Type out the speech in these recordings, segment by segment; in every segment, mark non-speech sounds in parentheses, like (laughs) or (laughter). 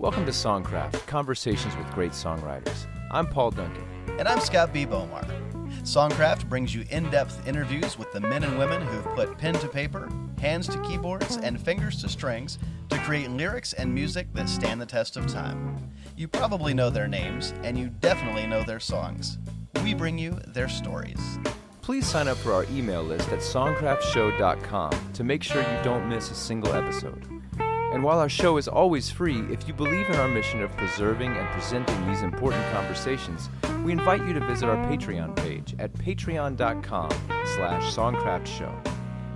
Welcome to Songcraft Conversations with Great Songwriters. I'm Paul Duncan. And I'm Scott B. Bomar. Songcraft brings you in depth interviews with the men and women who've put pen to paper, hands to keyboards, and fingers to strings to create lyrics and music that stand the test of time. You probably know their names, and you definitely know their songs. We bring you their stories. Please sign up for our email list at songcraftshow.com to make sure you don't miss a single episode. And while our show is always free, if you believe in our mission of preserving and presenting these important conversations, we invite you to visit our Patreon page at patreon.com slash songcraftshow.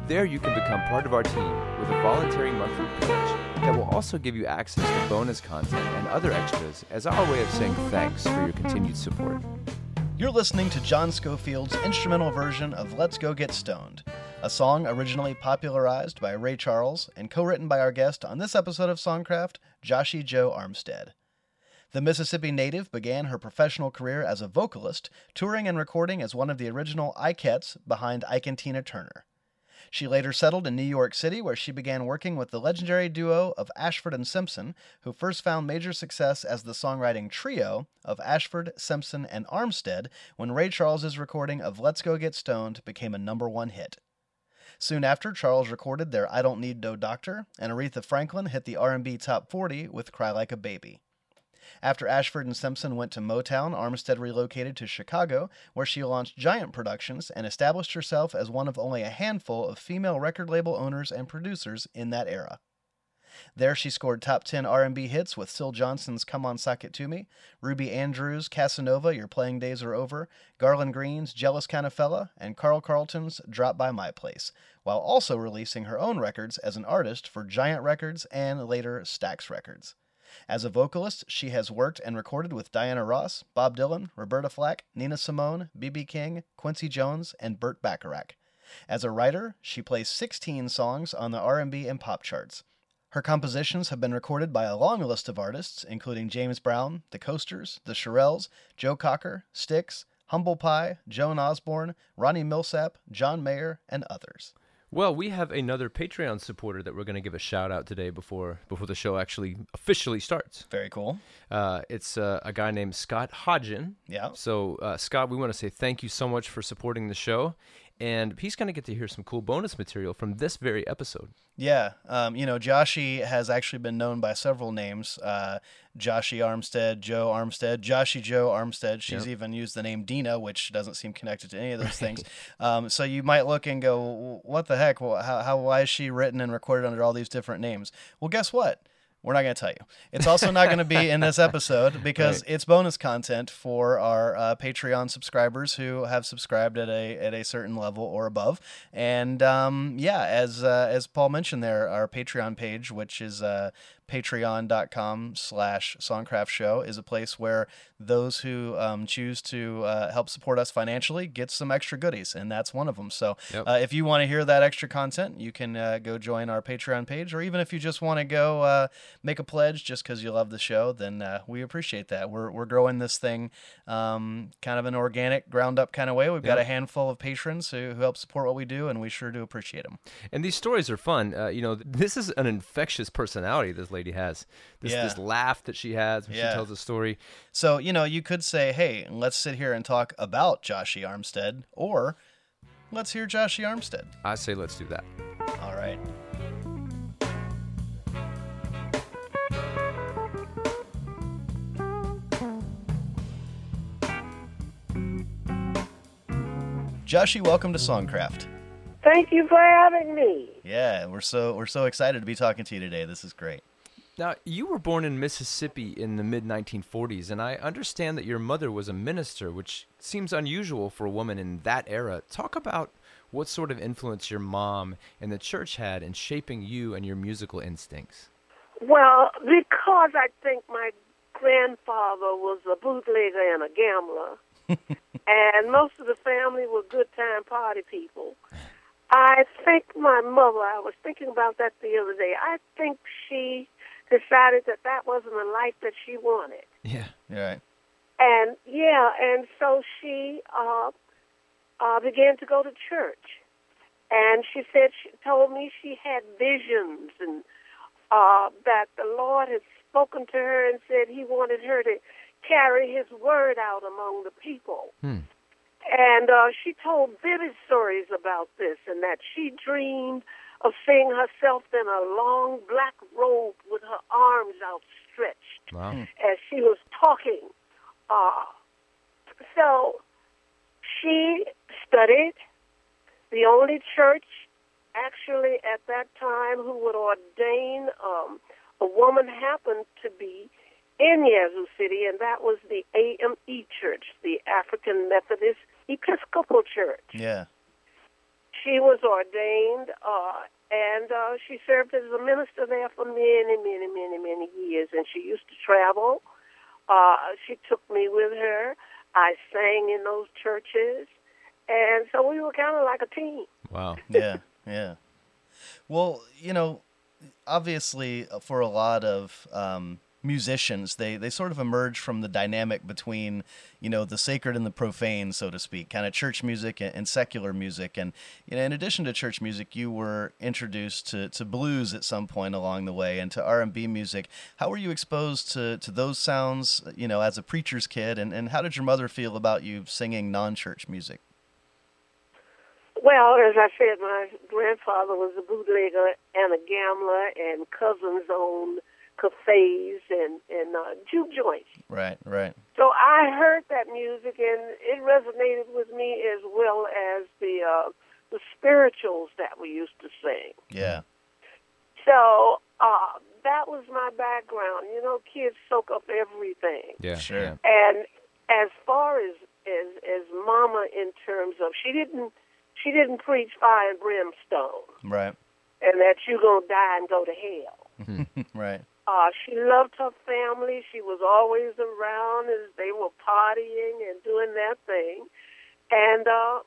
There you can become part of our team with a voluntary monthly pledge that will also give you access to bonus content and other extras as our way of saying thanks for your continued support. You're listening to John Scofield's instrumental version of Let's Go Get Stoned, a song originally popularized by Ray Charles and co written by our guest on this episode of Songcraft, Joshie Jo Armstead. The Mississippi native began her professional career as a vocalist, touring and recording as one of the original Ikettes behind Ike and Tina Turner. She later settled in New York City, where she began working with the legendary duo of Ashford and Simpson, who first found major success as the songwriting trio of Ashford, Simpson, and Armstead when Ray Charles's recording of Let's Go Get Stoned became a number one hit. Soon after, Charles recorded their I Don't Need No Doctor, and Aretha Franklin hit the R&B Top 40 with Cry Like a Baby. After Ashford and Simpson went to Motown, Armstead relocated to Chicago, where she launched Giant Productions and established herself as one of only a handful of female record label owners and producers in that era. There she scored top 10 R&B hits with Syl Johnson's Come On Sock It To Me, Ruby Andrews' Casanova Your Playing Days Are Over, Garland Green's Jealous Kind of Fella, and Carl Carlton's Drop By My Place, while also releasing her own records as an artist for Giant Records and later Stax Records. As a vocalist, she has worked and recorded with Diana Ross, Bob Dylan, Roberta Flack, Nina Simone, B.B. King, Quincy Jones, and Burt Bacharach. As a writer, she plays 16 songs on the R&B and pop charts. Her compositions have been recorded by a long list of artists, including James Brown, The Coasters, The Shirelles, Joe Cocker, Styx, Humble Pie, Joan Osborne, Ronnie Milsap, John Mayer, and others. Well, we have another Patreon supporter that we're going to give a shout out today before before the show actually officially starts. Very cool. Uh, it's uh, a guy named Scott Hodgen. Yeah. So, uh, Scott, we want to say thank you so much for supporting the show and he's going to get to hear some cool bonus material from this very episode. Yeah, um, you know, Joshie has actually been known by several names: uh, Joshie Armstead, Joe Armstead, Joshie Joe Armstead. She's yep. even used the name Dina, which doesn't seem connected to any of those right. (laughs) things. Um, so you might look and go, "What the heck? Well, how, how why is she written and recorded under all these different names?" Well, guess what? We're not going to tell you. It's also not going to be in this episode (laughs) because right. it's bonus content for our uh, Patreon subscribers who have subscribed at a at a certain level or above. And um, yeah, as uh, as Paul mentioned there, our Patreon page, which is uh, patreon.com slash songcraft show is a place where those who um, choose to uh, help support us financially get some extra goodies and that's one of them so yep. uh, if you want to hear that extra content you can uh, go join our patreon page or even if you just want to go uh, make a pledge just because you love the show then uh, we appreciate that. We're, we're growing this thing um, kind of an organic ground up kind of way. We've got a handful of patrons who, who help support what we do and we sure do appreciate them and these stories are fun. Uh, you know this is an infectious personality this lady has. This yeah. this laugh that she has when yeah. she tells a story. So you know, you could say, "Hey, let's sit here and talk about Joshie Armstead," or "Let's hear Joshie Armstead." I say, let's do that. All right. Joshie, welcome to Songcraft. Thank you for having me. Yeah, we're so we're so excited to be talking to you today. This is great. Now, you were born in Mississippi in the mid 1940s, and I understand that your mother was a minister, which seems unusual for a woman in that era. Talk about what sort of influence your mom and the church had in shaping you and your musical instincts. Well, because I think my grandfather was a bootlegger and a gambler, (laughs) and most of the family were good time party people. I think my mother, I was thinking about that the other day, I think she decided that that wasn't the life that she wanted. Yeah, right. And yeah, and so she uh, uh, began to go to church, and she said she told me she had visions and uh, that the Lord had spoken to her and said He wanted her to carry His word out among the people. Hmm. And uh, she told vivid stories about this, and that she dreamed of seeing herself in a long black robe with her arms outstretched Wow. as she was talking. Uh, so she studied. The only church, actually, at that time, who would ordain um, a woman happened to be in Yazoo City, and that was the AME Church, the African Methodist Episcopal Church. Yeah. She was ordained, uh, and uh, she served as a minister there for many, many, many, many years. And she used to travel. Uh, she took me with her. I sang in those churches, and so we were kind of like a team. Wow. (laughs) yeah, yeah. Well, you know, obviously, uh, for a lot of um, musicians, they they sort of emerge from the dynamic between, you know, the sacred and the profane, so to speak, kind of church music and, and secular music. And you know, in addition to church music, you were introduced to, to blues at some point along the way and to R and B music. How were you exposed to to those sounds? You know, as a preacher's kid, and and how did your mother feel about you singing non-church music? Well, as I said, my grandfather was a bootlegger and a gambler, and cousins owned cafes and and uh, juke joints. Right, right. So I heard that music, and it resonated with me as well as the uh, the spirituals that we used to sing. Yeah. So uh, that was my background. You know, kids soak up everything. Yeah. Sure. And as far as as as Mama, in terms of she didn't she didn't preach fire and brimstone, Right. and that you're gonna die and go to hell. (laughs) right. Uh, she loved her family. She was always around as they were partying and doing that thing. And uh,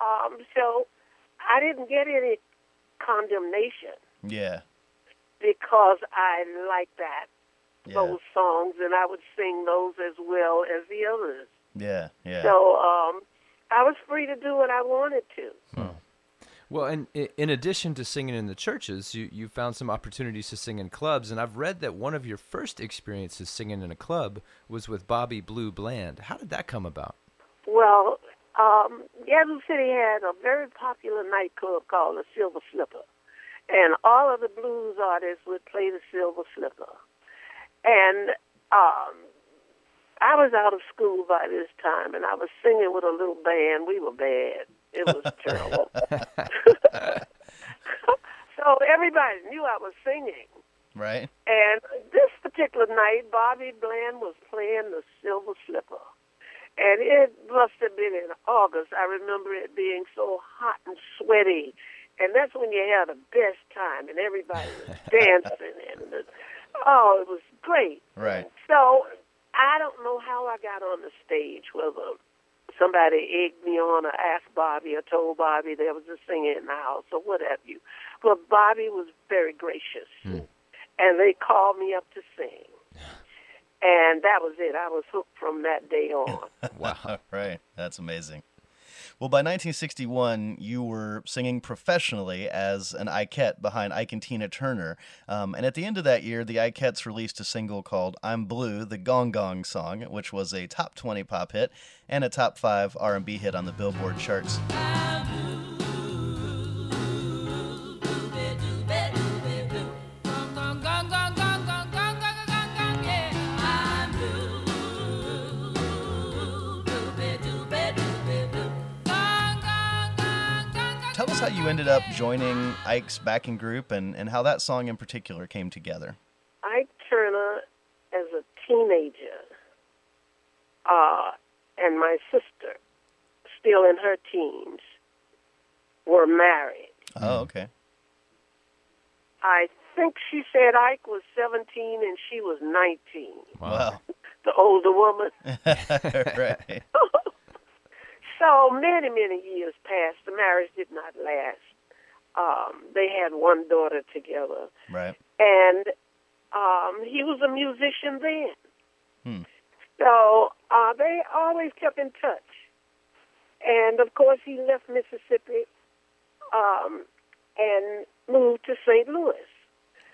um, so I didn't get any condemnation Yeah. because I liked that, Yeah. those songs, and I would sing those as well as the others. Yeah. Yeah. So um, I was free to do what I wanted to. Well, and in addition to singing in the churches, you, you found some opportunities to sing in clubs, and I've read that one of your first experiences singing in a club was with Bobby Blue Bland. How did that come about? Well, um, Yazoo City had a very popular nightclub called the Silver Slipper, and all of the blues artists would play the Silver Slipper. And um, I was out of school by this time, and I was singing with a little band. We were bad. It was (laughs) terrible. (laughs) so everybody knew I was singing. right. And this particular night, Bobby Bland was playing the Silver Slipper. And it must have been in August. I remember it being so hot and sweaty. And that's when you had the best time, and everybody was (laughs) dancing. And the, oh, it was great. Right. So I don't know how I got on the stage, whether somebody egged me on or asked Bobby or told Bobby there was a singer in the house or what have you. But Bobby was very gracious. Hmm. And they called me up to sing. And that was it. I was hooked from that day on. (laughs) Wow. right. That's amazing. Well, by 1961, you were singing professionally as an Ikette behind Ike and Tina Turner. Um, and at the end of that year, the Ikettes released a single called I'm Blue, the Gong Gong song, which was a top 20 pop hit and a top 5 R&B hit on the Billboard charts. How you ended up joining Ike's backing group and, and how that song in particular came together. Ike Turner, as a teenager, uh, and my sister, still in her teens, were married. Oh, okay. I think she said Ike was 17 and she was 19, Wow. the older woman. (laughs) right. (laughs) So many, many years passed. The marriage did not last. Um, they had one daughter together, Right. and um, he was a musician then. Hmm. So uh, they always kept in touch. And of course, he left Mississippi um, and moved to St. Louis.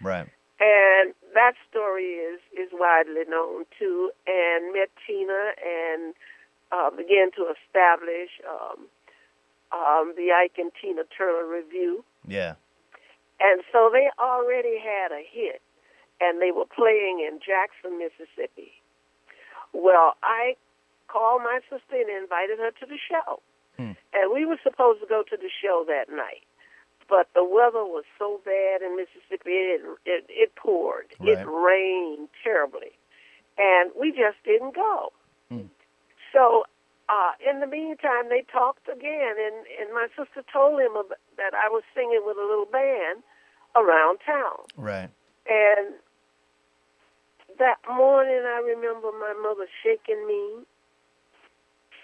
Right. And that story is is widely known too. And met Tina and uh, began to establish um, um, the Ike and Tina Turner Revue. Yeah. And so they already had a hit, and they were playing in Jackson, Mississippi. Well, I called my sister and invited her to the show. Hmm. And we were supposed to go to the show that night. But the weather was so bad in Mississippi, it, it, it poured. It rained terribly. And we just didn't go. Hmm. So uh, in the meantime, they talked again, and, and my sister told him ab- that I was singing with a little band around town. Right. And that morning, I remember my mother shaking me,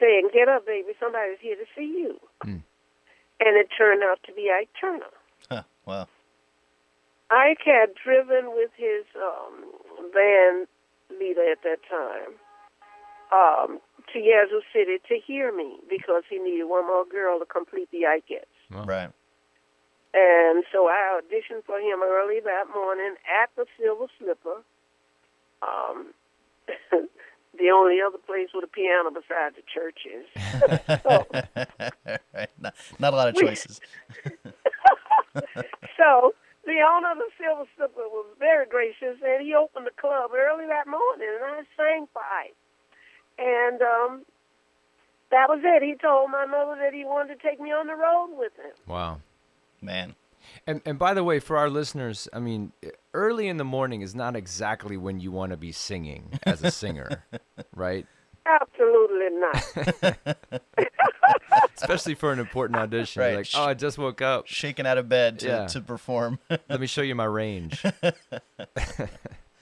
saying, Get up, baby, somebody's here to see you. Hmm. And it turned out to be Ike Turner. Huh. Well. Ike had driven with his um, band leader at that time um, to Yazoo City to hear me because he needed one more girl to complete the Ikettes. Wow. Right. And so I auditioned for him early that morning at the Silver Slipper. Um, (laughs) the only other place with a piano besides the church is. (laughs) so, right. Not, not a lot of choices. (laughs) so the owner of the Silver Slipper was very gracious, and he opened the club early that morning, and I sang for Ike. And um, that was it. He told my mother that he wanted to take me on the road with him. Wow. Man. And and by the way, for our listeners, I mean, early in the morning is not exactly when you want to be singing as a singer, (laughs) right? Absolutely not. (laughs) Especially for an important audition. Right. like, oh, I just woke up. Shaken out of bed to, Yeah. to perform. Let me show you my range. (laughs)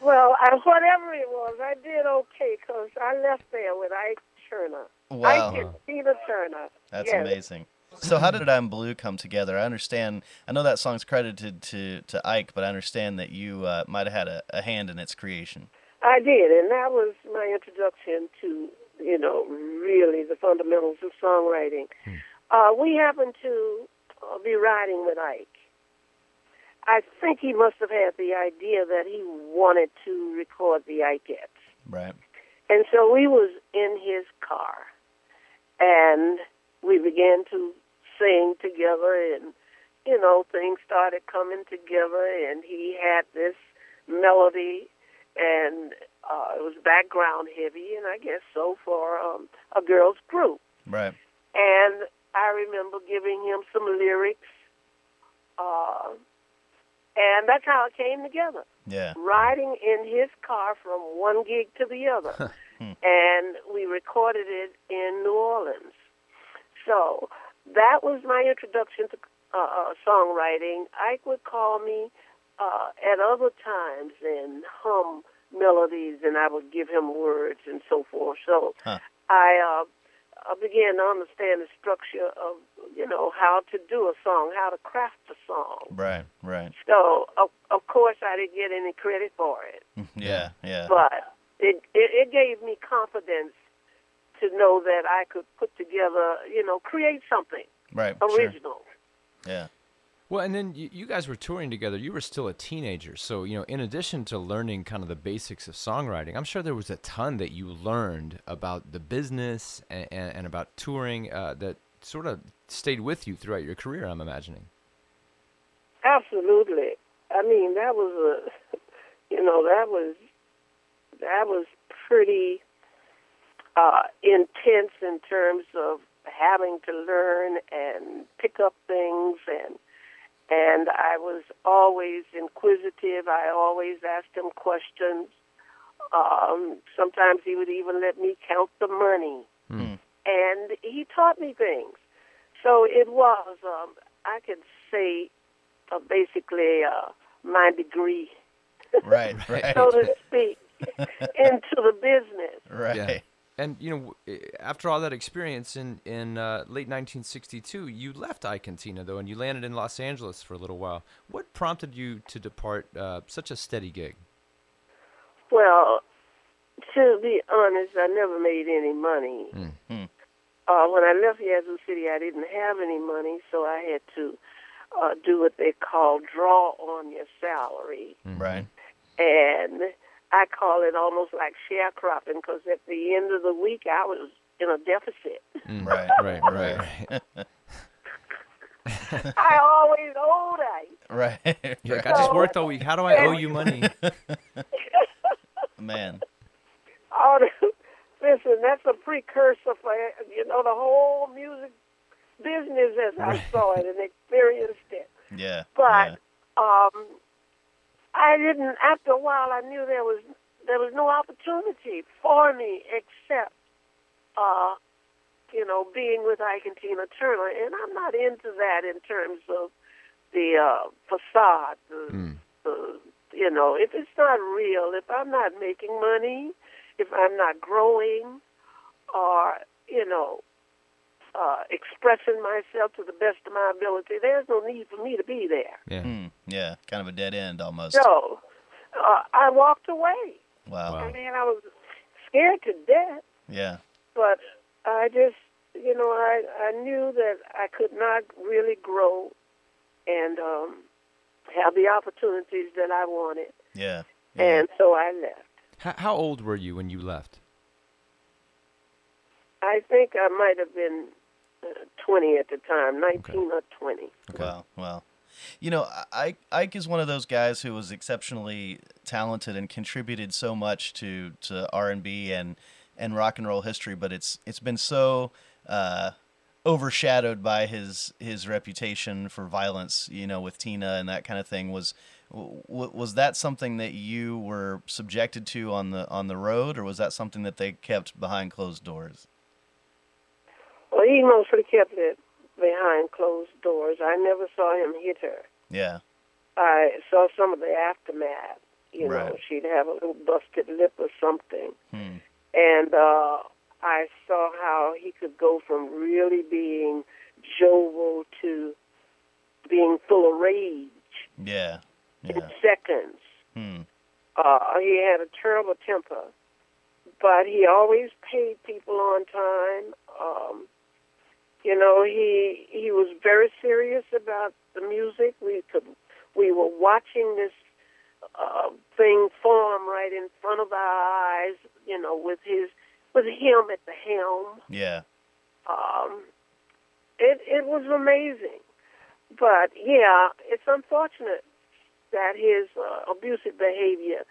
Well, I, whatever it was, I did okay because I left there with Ike Turner. Wow. Ike and Tina Turner. That's yes. amazing. So how did I'm Blue come together? I understand. I know that song's credited to, to Ike, but I understand that you uh, might have had a, a hand in its creation. I did, and that was my introduction to, you know, really the fundamentals of songwriting. Uh, we happened to uh, be riding with Ike. I think he must have had the idea that he wanted to record the Ikettes. Right. And so we was in his car, and we began to sing together, and you know things started coming together, and he had this melody, and uh, it was background heavy, and I guess so for um, a girls group. Right. And I remember giving him some lyrics, uh, and that's how it came together Yeah. riding in his car from one gig to the other. (laughs) and we recorded it in New Orleans. So that was my introduction to uh, uh, songwriting. Ike would call me uh, at other times and hum melodies, and I would give him words and so forth. So Huh. I, uh, I began to understand the structure of, you know, how to do a song, how to craft a song. Right. Right. So, of, of course, I didn't get any credit for it, (laughs) Yeah. Yeah. but it, it it gave me confidence to know that I could put together, you know, create something Right. Sure. original. Yeah. Well, and then you, you guys were touring together. You were still a teenager, so you know, in addition to learning kind of the basics of songwriting, I'm sure there was a ton that you learned about the business and, and, and about touring uh, that sort of stayed with you throughout your career. I'm imagining. Absolutely. I mean, that was a, (laughs) you know, that was that was pretty uh, intense in terms of having to learn and pick up things and and I was always inquisitive. I always asked him questions. Um, sometimes he would even let me count the money, Hmm. and he taught me things. So it was, um, I could say, uh, basically uh, my degree, Right. (laughs) Right. so to speak, (laughs) into the business. Right. Yeah. And you know, eh, after all that experience in in uh, late 1962, you left Ike and though, and you landed in Los Angeles for a little while. What prompted you to depart uh, such a steady gig? Well, to be honest, I never made any money. Mm. Hmm. Uh, when I left Yazoo City, I didn't have any money, so I had to uh, do what they call draw on your salary. Right. and I call it almost like sharecropping because at the end of the week I was in a deficit. Mm, Right. right, right, right. (laughs) I always owed I. right. (laughs) You're like, I just worked all week. How do I owe you money? (laughs) Man. Oh, listen, that's a precursor for you know the whole music business as I saw it and experienced it. Yeah. But um, I didn't. After a while, I knew there was there was no opportunity for me except, uh, you know, being with Ike and Tina Turner, and I'm not into that in terms of the uh, facade. The, Mm. the, you know, if it's not real, if I'm not making money, if I'm not growing, or you know, uh, expressing myself to the best of my ability, there's no need for me to be there. Yeah. Hmm. Yeah. Kind of a dead end almost. So uh, I walked away. Wow. Wow. I mean, I was scared to death, Yeah. but I just, you know, I I knew that I could not really grow and um, have the opportunities that I wanted, Yeah. yeah. and so I left. How, how old were you when you left? I think I might have been 20 at the time, 19 or 20. Wow, wow. You know, Ike, Ike is one of those guys who was exceptionally talented and contributed so much to, to R and B and and rock and roll history, but it's it's been so uh, overshadowed by his his reputation for violence. You know, with Tina and that kind of thing. Was w- was that something that you were subjected to on the on the road, or was that something that they kept behind closed doors? Well, he mostly kept it behind closed doors. I never saw him hit her. Yeah, I saw some of the aftermath. You know, she'd have a little busted lip or something. Hmm. And uh, I saw how he could go from really being jovial to being full of rage yeah, in seconds. Hmm. Uh, he had a terrible temper, but he always paid people on time. Um, you know, he he was very serious about the music. We could we were watching this uh, thing form right in front of our eyes. You know, with his with him at the helm. Yeah, Um, it it was amazing, but yeah, it's unfortunate that his uh, abusive behavior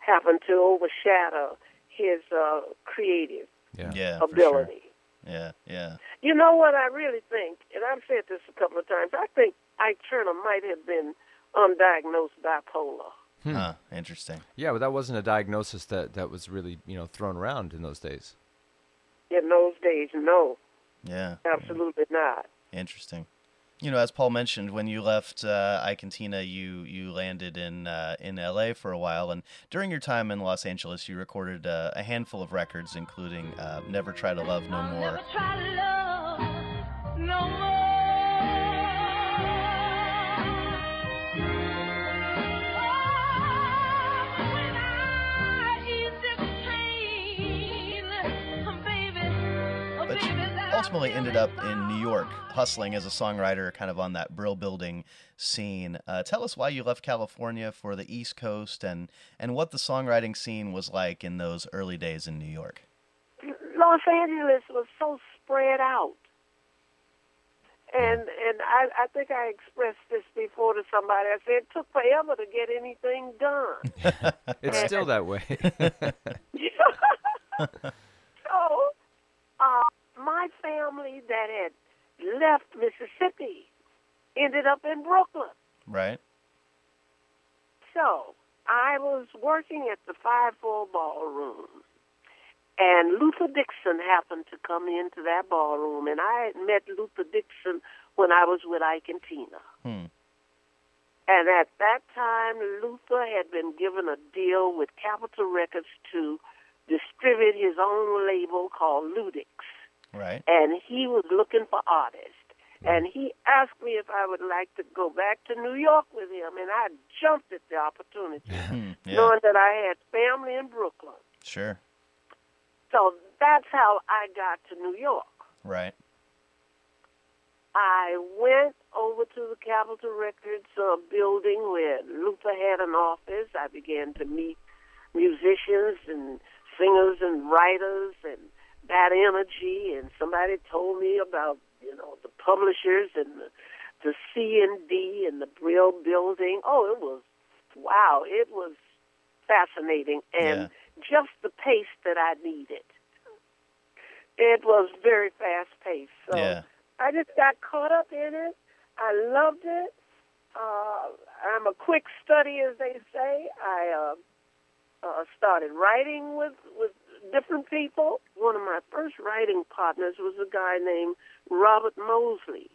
happened to overshadow his uh, creative Yeah. yeah. ability. Yeah, yeah. You know what I really think, and I've said this a couple of times. I think Ike Turner might have been undiagnosed bipolar. Hmm. Huh, interesting. Yeah, but that wasn't a diagnosis that, that was really, you know, thrown around in those days. In those days, no, Yeah. absolutely not. Interesting. You know, as Paul mentioned, when you left uh, Ike and Tina, you you landed in uh, in L.A. for a while, and during your time in Los Angeles, you recorded uh, a handful of records, including uh, "Never Try to Love No More." Ultimately ended up in New York, hustling as a songwriter, kind of on that brill building scene. Uh, tell us why you left California for the East Coast, and and what the songwriting scene was like in those early days in New York. Los Angeles was so spread out. And and I, I think I expressed this before to somebody. I said it took forever to get anything done. (laughs) It's still that way. (laughs) (laughs) my family that had left Mississippi ended up in Brooklyn. Right? So I was working at the Five Four Ballroom, and Luther Dixon happened to come into that ballroom, and I had met Luther Dixon when I was with Ike and Tina. Hmm. And at that time, Luther had been given a deal with Capitol Records to distribute his own label called Ludix. Right? And he was looking for artists. And he asked me if I would like to go back to New York with him, and I jumped at the opportunity. (laughs) Yeah. knowing that I had family in Brooklyn. Sure. So that's how I got to New York. Right. I went over to the Capitol Records uh, building where Luther had an office. I began to meet musicians and singers and writers and that energy. And somebody told me about you know the publishers and the, the C and D and the Brill building. Oh, it was wow! It was fascinating and just the pace that I needed. It was very fast paced. So Yeah. I just got caught up in it. I loved it. Uh, I'm a quick study, as they say. I uh, uh, started writing with with different people. One of my first writing partners was a guy named Robert Mosley,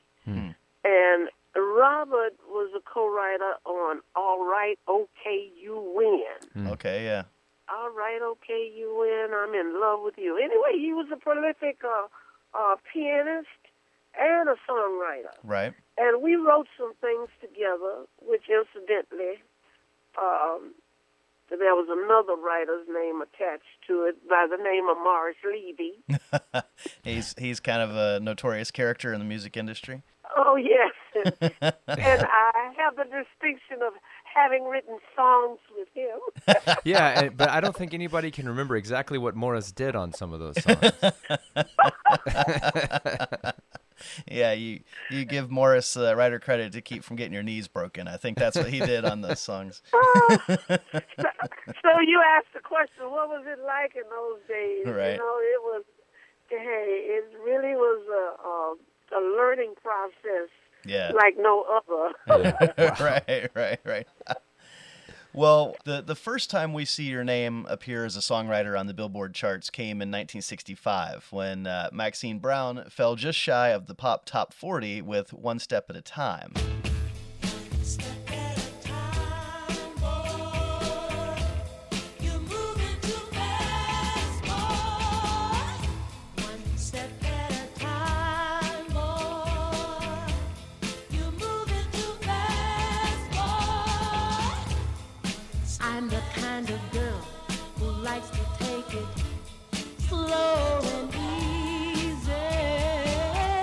and Robert was a co-writer on "All Right, Okay, You Win." Okay, yeah. All right, okay, you win. I'm in love with you. Anyway, he was a prolific uh, uh, pianist and a songwriter. Right. And we wrote some things together, which incidentally, um, there was another writer's name attached to it by the name of Morris Levy. (laughs) He's he's kind of a notorious character in the music industry. Oh, yes. (laughs) And, and I have the distinction of having written songs with him. (laughs) Yeah, eh, but I don't think anybody can remember exactly what Morris did on some of those songs. Yeah, you you give Morris uh, writer credit to keep from getting your knees broken. I think that's what he did on those songs. (laughs) (laughs) so you asked the question, what was it like in those days? Right. You know, it was, hey, it really was a, a, a learning process Yeah. like no other. (laughs) right, right, right. Well, the the first time we see your name appear as a songwriter on the Billboard charts came in 1965 when uh, Maxine Brown fell just shy of the pop top 40 with One Step at a Time.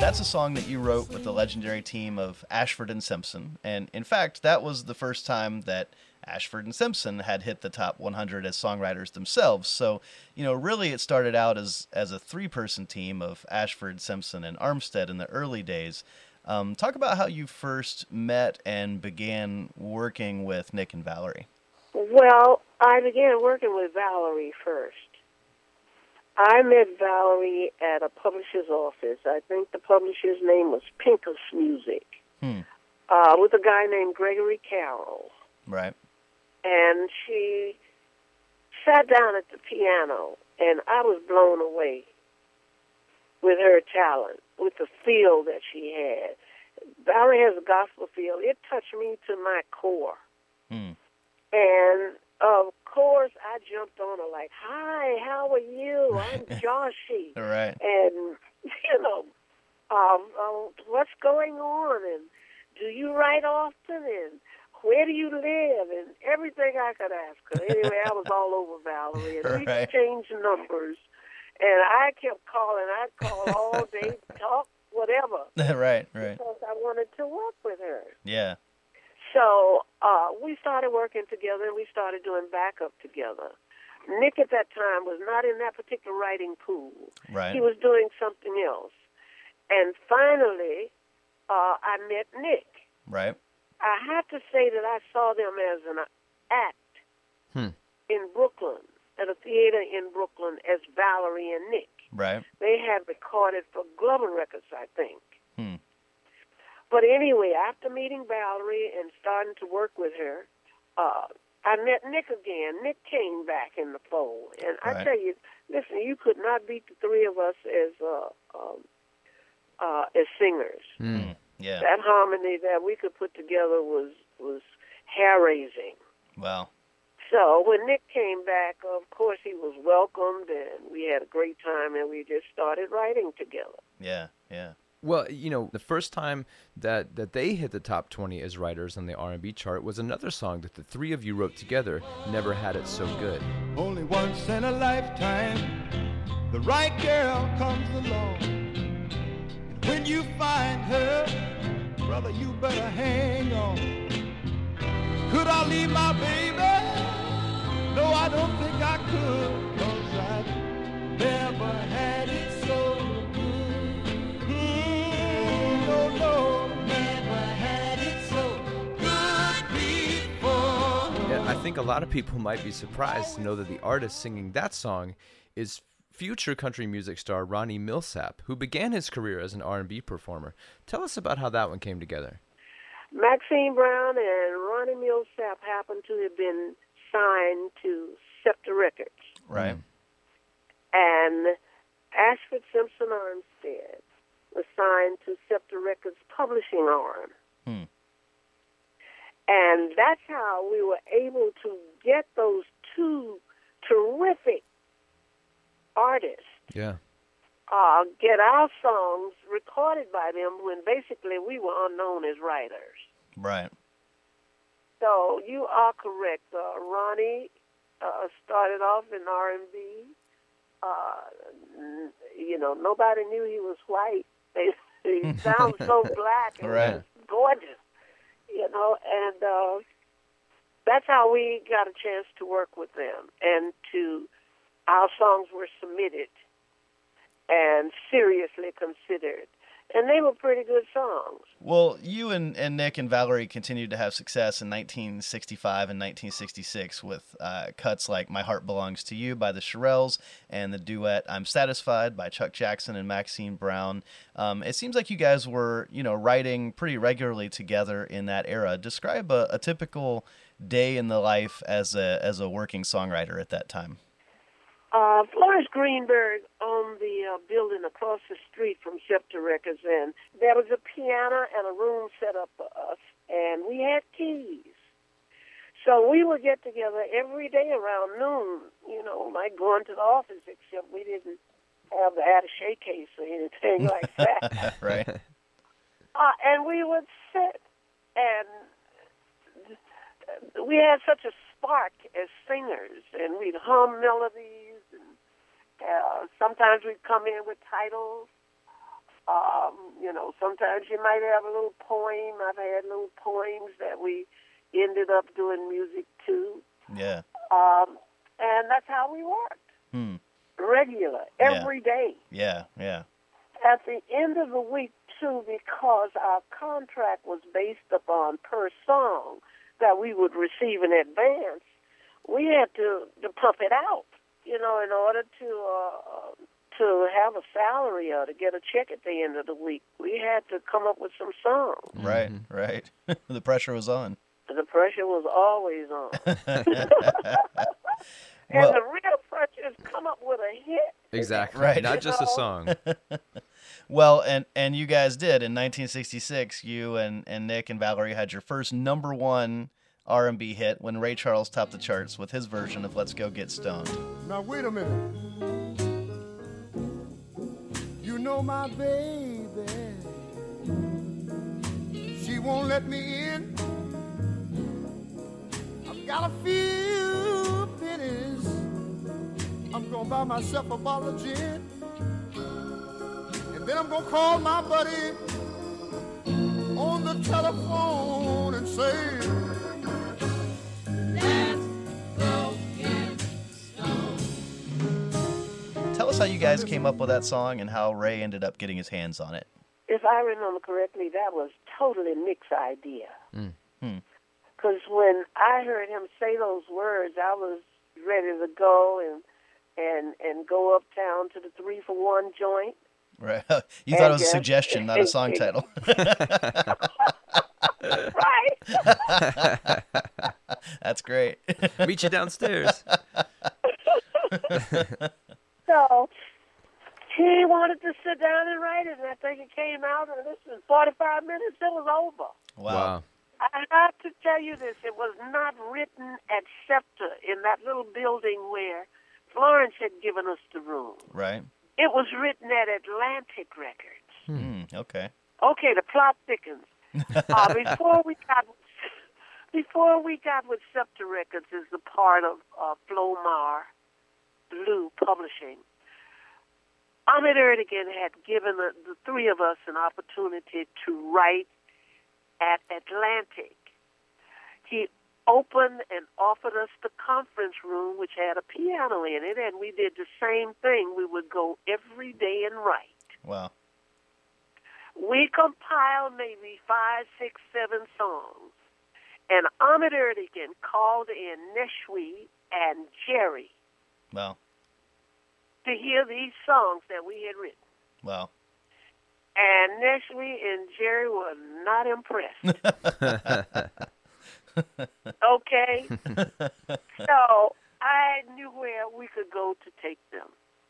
That's a song that you wrote with the legendary team of Ashford and Simpson, and in fact, that was the first time that Ashford and Simpson had hit the top 100 as songwriters themselves. So, you know, really it started out as as a three-person team of Ashford, Simpson, and Armstead in the early days. Um, talk about how you first met and began working with Nick and Valerie. Well, I began working with Valerie first. I met Valerie at a publisher's office. I think the publisher's name was Pincus Music, Hmm. uh, with a guy named Gregory Carroll. Right. And she sat down at the piano, and I was blown away with her talent, with the feel that she had. Valerie has a gospel feel. It touched me to my core. Hmm. And of course, I jumped on her like, "Hi, how are you? I'm (laughs) Joshie." All right. and you know, um, um, what's going on? And do you write often? And where do you live? And everything I could ask her. Anyway, I was all over Valerie, and we Right. exchanged numbers. And I kept calling. I'd call all day, (laughs) talk, whatever, right, right. because I wanted to work with her. Yeah. So uh, we started working together and we started doing backup together. Nick at that time was not in that particular writing pool. Right. He was doing something else. And finally, uh, I met Nick. Right. I have to say that I saw them as an act Hmm. in Brooklyn, at a theater in Brooklyn, as Valerie and Nick. Right. They had recorded for Glover Records, I think. Hmm. But anyway, after meeting Valerie and starting to work with her, uh, I met Nick again. Nick came back in the fold, and I tell you, listen, you could not beat the three of us as uh, um, uh, as singers. Hmm. Yeah. That harmony that we could put together was was hair raising. Wow. So when Nick came back, of course he was welcomed, and we had a great time, and we just started writing together. Yeah. Yeah. Well, you know, the first time that, that they hit the top 20 as writers on the R&B chart was another song that the three of you wrote together, Never Had It So Good. Only once in a lifetime, the right girl comes along. And when you find her, brother, you better hang on. Could I leave my baby? No, I don't think I could, cause I've never had think a lot of people (laughs) might be surprised to know that the artist singing that song is future country music star Ronnie Milsap, who began his career as an R&B performer. Tell us about how that one came together. Maxine Brown and Ronnie Milsap happened to have been signed to Scepter Records. Right. And Ashford Simpson Armstead was signed to Scepter Records publishing arm. Hmm. And that's how we were able to get those two terrific artists Yeah. uh, get our songs recorded by them when basically we were unknown as writers. Right. So you are correct. Uh, Ronnie uh, started off in R and B. Uh, you know, nobody knew he was white. (laughs) He sounds so (laughs) black and Right. gorgeous. You know, and uh, that's how we got a chance to work with them, and to our songs were submitted and seriously considered, and they were pretty good songs. Well, you and, and Nick and Valerie continued to have success in 1965 and 1966 with uh, cuts like My Heart Belongs to You by the Shirelles and the duet I'm Satisfied by Chuck Jackson and Maxine Brown. Um, it seems like you guys were, you know, writing pretty regularly together in that era. Describe a, a typical day in the life as a, as a working songwriter at that time. Uh, Florence Greenberg owned the uh, building across the street from Scepter Records, and there was a piano and a room set up for us, and we had keys. So we would get together every day around noon, you know, like going to the office, except we didn't have the attache case or anything like (laughs) that. right? Uh, and we would sit, and we had such a spark as singers, and we'd hum melodies, uh, sometimes we'd come in with titles. Um, you know, sometimes you might have a little poem. I've had little poems that we ended up doing music to, Yeah. um, and that's how we worked. Hmm. Regular, Yeah. every day Yeah. Yeah. at the end of the week too because our contract was based upon per song that we would receive in advance we had to to pump it out you know in order to uh to have a salary or to get a check at the end of the week we had to come up with some songs Right. Right. (laughs) the pressure was on. the pressure was always on (laughs) (laughs) and Well- the real pressure is come up with a hit Exactly. Right. Not just a song. Well, and and you guys did in 1966. You and and Nick and Valerie had your first number one R&B hit when Ray Charles topped the charts with his version of "Let's Go Get Stoned." Now wait a minute. You know my baby. She won't let me in. I've got a few pennies. I'm gonna buy myself a bottle of gin. And then I'm gonna call my buddy on the telephone and say, us how you guys came up with that song and how Ray ended up getting his hands on it. if I remember correctly, that was totally Nick's idea. Mm. Hmm. Because when I heard him say those words, I was ready to go and and and go uptown to the three for one joint. Right? (laughs) you thought it was a suggestion, not a song title. (laughs) Right. (laughs) That's great. Meet you downstairs. So he wanted to sit down and write it, and I think it came out, and this in 45 minutes, it was over. Wow. I have to tell you this: it was not written at Scepter in that little building where Florence had given us the room. Right. It was written at Atlantic Records. Hmm. Okay. Okay, the plot thickens. (laughs) Uh, before we got before we got with Scepter Records is the part of uh, Flomar Blue Publishing. Ahmet Ertegun had given the, the three of us an opportunity to write at Atlantic. He opened and offered us the conference room, which had a piano in it, and we did the same thing. We would go every day and write. Wow. We compiled maybe five, six, seven songs. And Ahmet Ertegun called in Nesuhi and Jerry Wow. to hear these songs that we had written. Wow. And Nesuhi and Jerry were not impressed. (laughs) okay? (laughs) so I knew where we could go to take them.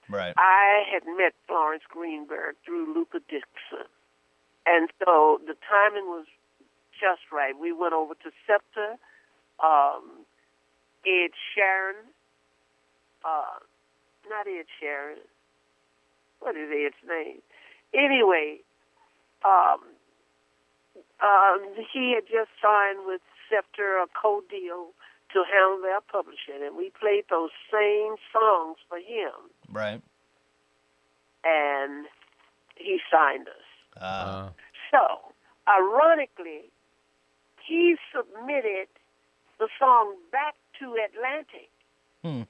Right. I had met Florence Greenberg through Luther Dixon. And so the timing was just right. We went over to Scepter, um, Ed Sharon, uh, not Ed Sharon. What is Ed's name? Anyway, um, um, he had just signed with Scepter a co-deal to handle their publishing, and we played those same songs for him, Right. and he signed us. Uh, So, ironically, he submitted the song back to Atlantic, Hmm.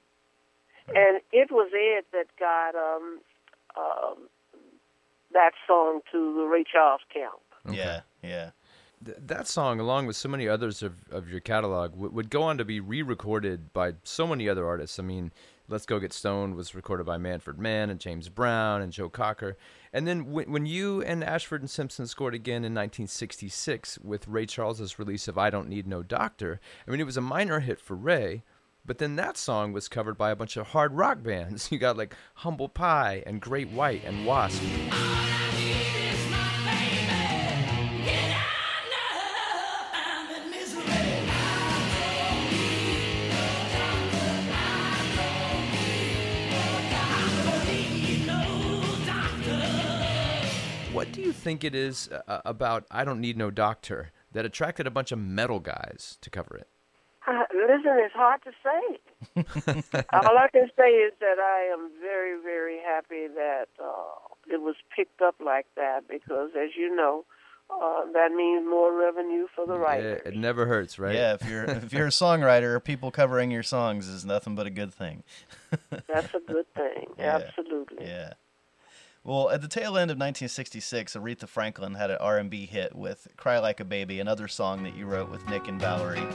And it was Ed that got um, um, that song to the Ray Charles camp. Yeah. Yeah. th- that song, along with so many others of, of your catalog, w- would go on to be re-recorded by so many other artists. I mean, "Let's Go Get Stoned" was recorded by Manfred Mann and James Brown and Joe Cocker. And then when, when you and Ashford and Simpson scored again in 1966 with Ray Charles's release of "I Don't Need No Doctor," I mean, it was a minor hit for Ray. But then that song was covered by a bunch of hard rock bands. (laughs) You got like Humble Pie and Great White and Wasp. What do you think it is uh, about I Don't Need No Doctor that attracted a bunch of metal guys to cover it? Uh, (laughs) listen, it's hard to say. (laughs) All I can say is that I am very, very happy that uh, it was picked up like that because, as you know, uh, that means more revenue for the writer. It, it never hurts, right? Yeah. If you're if you're a songwriter, people covering your songs is nothing but a good thing. (laughs) That's a good thing. Yeah. Absolutely. Yeah. Well, at the tail end of 1966, Aretha Franklin had an R&B hit with "Cry Like a Baby," another song that you wrote with Nick and Valerie.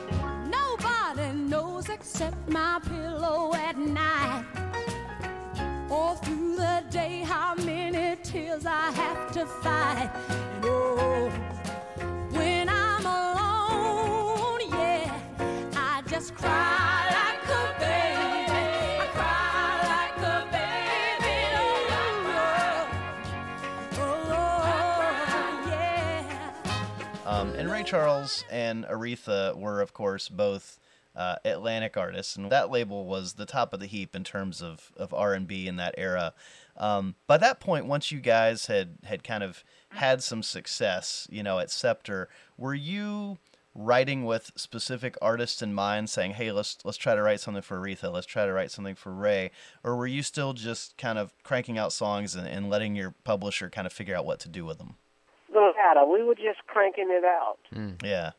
Nobody knows except my pillow at night. All through the day, how many tears I have to fight. And oh, when I'm alone, yeah, I just cry like a baby. I cry like a baby. Oh, oh, oh, yeah. Um, and Ray Charles and Aretha were, of course, both uh, Atlantic artists, and that label was the top of the heap in terms of, of R and B in that era. Um, by that point, once you guys had had kind of had some success, you know, at Scepter, were you writing with specific artists in mind, saying, "Hey, let's let's try to write something for Aretha, let's try to write something for Ray," or were you still just kind of cranking out songs and, and letting your publisher kind of figure out what to do with them? The latter. We were just cranking it out. Yeah.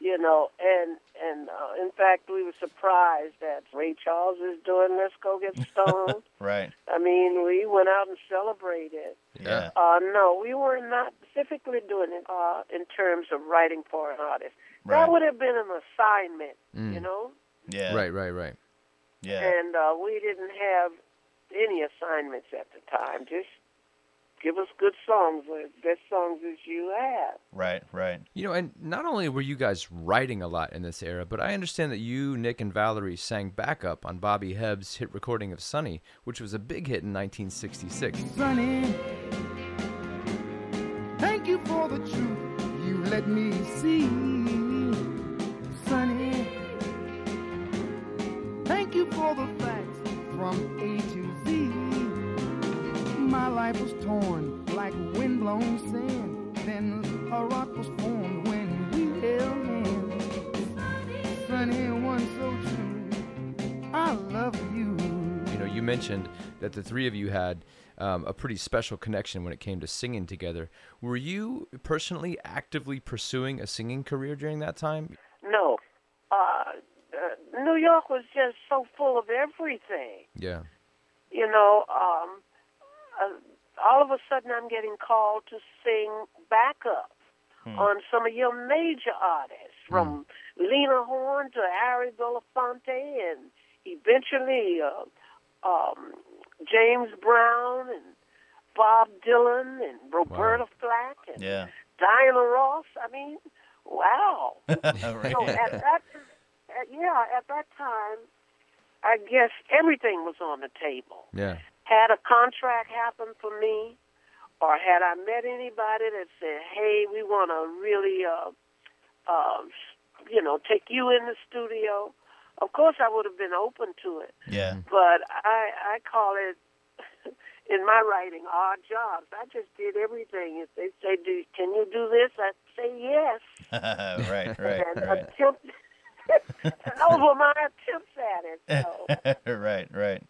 you know, and and uh, in fact, we were surprised that Ray Charles is doing "Let's Go Get Stoned." (laughs) Right. I mean, we went out and celebrated. Yeah. Uh, no, we were not specifically doing it uh, in terms of writing for an artist. Right. That would have been an assignment, you know, Yeah. Right, right, right. Yeah. and uh, we didn't have any assignments at the time. Just give us good songs, as best songs as you have. Right. Right. You know, and not only were you guys writing a lot in this era, but I understand that you, Nick, and Valerie sang backup on Bobby Hebb's hit recording of Sunny, which was a big hit in 1966. Sunny, thank you for the truth you let me see. Sunny, thank you for the facts from A to Z. My life was torn like windblown sand. Then a rock was formed when we held hands. Sunny, one so true. I love you. You know, you mentioned that that the three of you had um, a pretty special connection when it came to singing together. Were you personally actively pursuing a singing career during that time? No. Uh, uh, New York was just so full of everything. Yeah. You know, um, uh, all of a sudden I'm getting called to sing backup on some of your major artists, from Lena Horne to Harry Belafonte, and eventually uh, um, James Brown and Bob Dylan and Roberta Flack and Yeah. Diana Ross. I mean, wow. (laughs) right. So at that, at, yeah, at that time, I guess everything was on the table. Yeah. Had a contract happen for me, or had I met anybody that said, "Hey, we want to really, uh, uh, you know, take you in the studio," of course I would have been open to it. Yeah. But I, I call it (laughs) in my writing odd jobs. I just did everything. If they say, "Do can you do this?" I say yes right, (laughs) right, and right. attempt. (laughs) and those were my attempts at it. So right, right.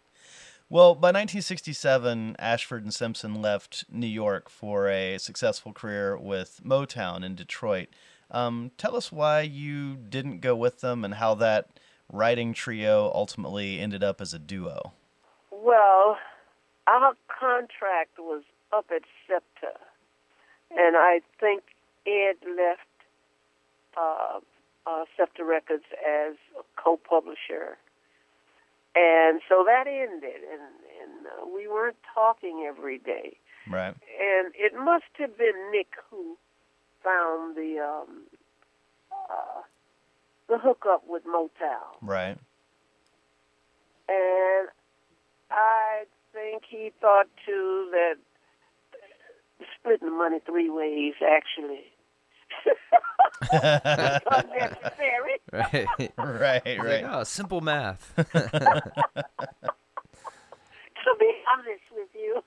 Well, by 1967, Ashford and Simpson left New York for a successful career with Motown in Detroit. Um, tell us why you didn't go with them and how that writing trio ultimately ended up as a duo. Well, our contract was up at Scepter, and I think Ed left uh, uh, Scepter Records as a co-publisher, and so that ended, and, and uh, we weren't talking every day. Right. And it must have been Nick who found the um, uh, the hookup with Motown. Right. And I think he thought too that splitting the money three ways actually unnecessary. Right. right, Like, right. oh, simple math. (laughs) To be honest with you,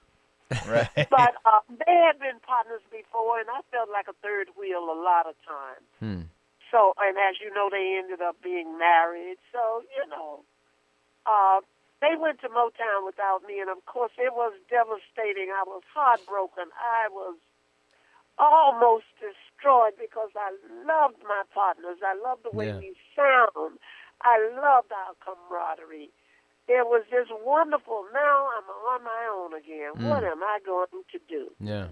right. but uh, they had been partners before, and I felt like a third wheel a lot of times. Hmm. So, and as you know, they ended up being married. So, you know, uh, they went to Motown without me, and of course, it was devastating. I was heartbroken. I was almost destroyed because I loved my partners. I loved the way Yeah. we sound. I loved our camaraderie. It was just wonderful. Now I'm on my own again. Hmm. What am I going to do? Yeah.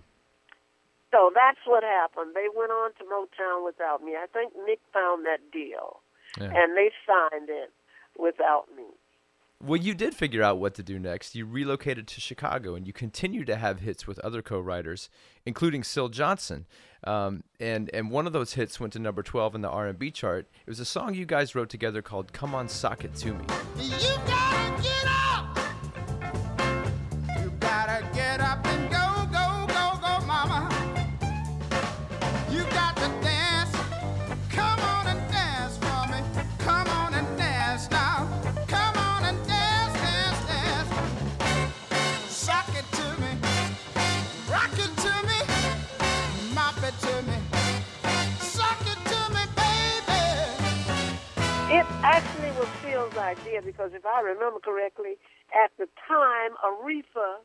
So that's what happened. They went on to Motown without me. I think Nick found that deal, Yeah. and they signed it without me. Well, you did figure out what to do next. You relocated to Chicago, and you continued to have hits with other co-writers, including Syl Johnson. Um, and and one of those hits went to number twelve in the R&B chart. It was a song you guys wrote together called "Come On, Sock It to Me." Actually was Syl's idea because if I remember correctly, at the time, Aretha,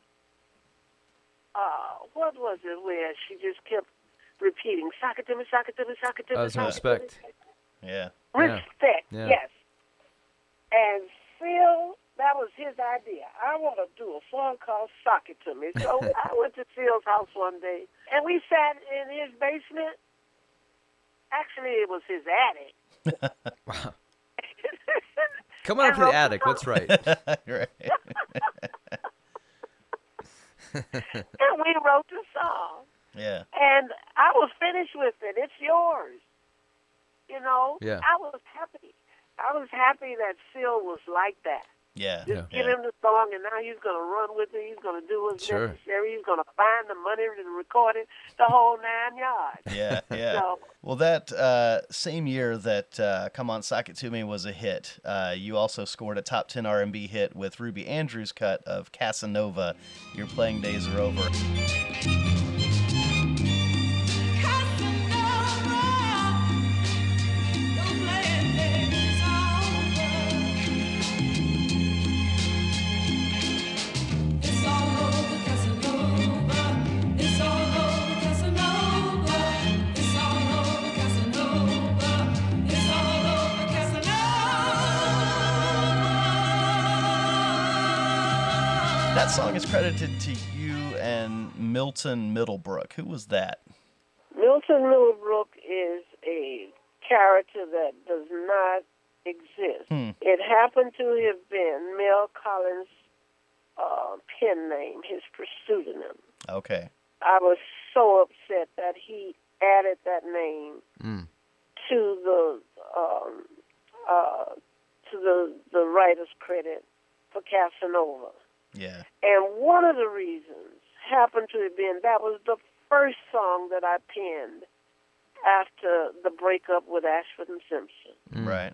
uh, what was it where she just kept repeating, sock it to me, sock it to me, sock it to me, That was in sock it to me." respect. Yeah. Yeah. Respect, Yeah. yes. And Syl, that was his idea. I want to do a song called Sock It To Me. So (laughs) I went to Syl's house one day, and we sat in his basement. Actually, it was his attic. Wow. (laughs) (laughs) Come on up to the attic. song. Let's write. right. And we wrote the song. Yeah. And I was finished with it. It's yours. You know? Yeah. I was happy. I was happy that Syl was like that. Yeah. Yeah. Give him the song, and now he's going to run with it. He's going to do what's Sure. necessary. He's going to find the money and record it, the whole nine yards. Yeah, yeah. (laughs) So- Well, that uh, same year that uh, "Come On, Sock It to Me" was a hit, uh, you also scored a top ten R&B hit with Ruby Andrews' cut of "Casanova." Your playing days are over. Milton Middlebrook. Who was that? Milton Middlebrook is a character that does not exist. Hmm. It happened to have been Mel Collins' uh, pen name, his pseudonym. Okay. I was so upset that he added that name Mm. to the um, uh, to the the writer's credit for Casanova. Yeah. And one of the reasons happened to have been that was the first song that I penned after the breakup with Ashford and Simpson. Mm. Right.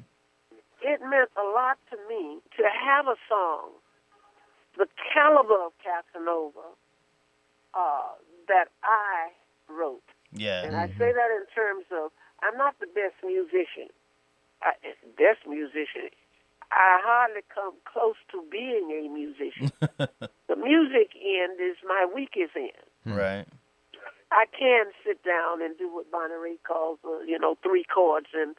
It meant a lot to me to have a song the caliber of Casanova uh, that I wrote. Yeah. And I say that in terms of I'm not the best musician. I, best musician. I hardly come close to being a musician. (laughs) the music end is my weakest end. Right. I can sit down and do what Bonnie Raitt calls, uh, you know, three chords and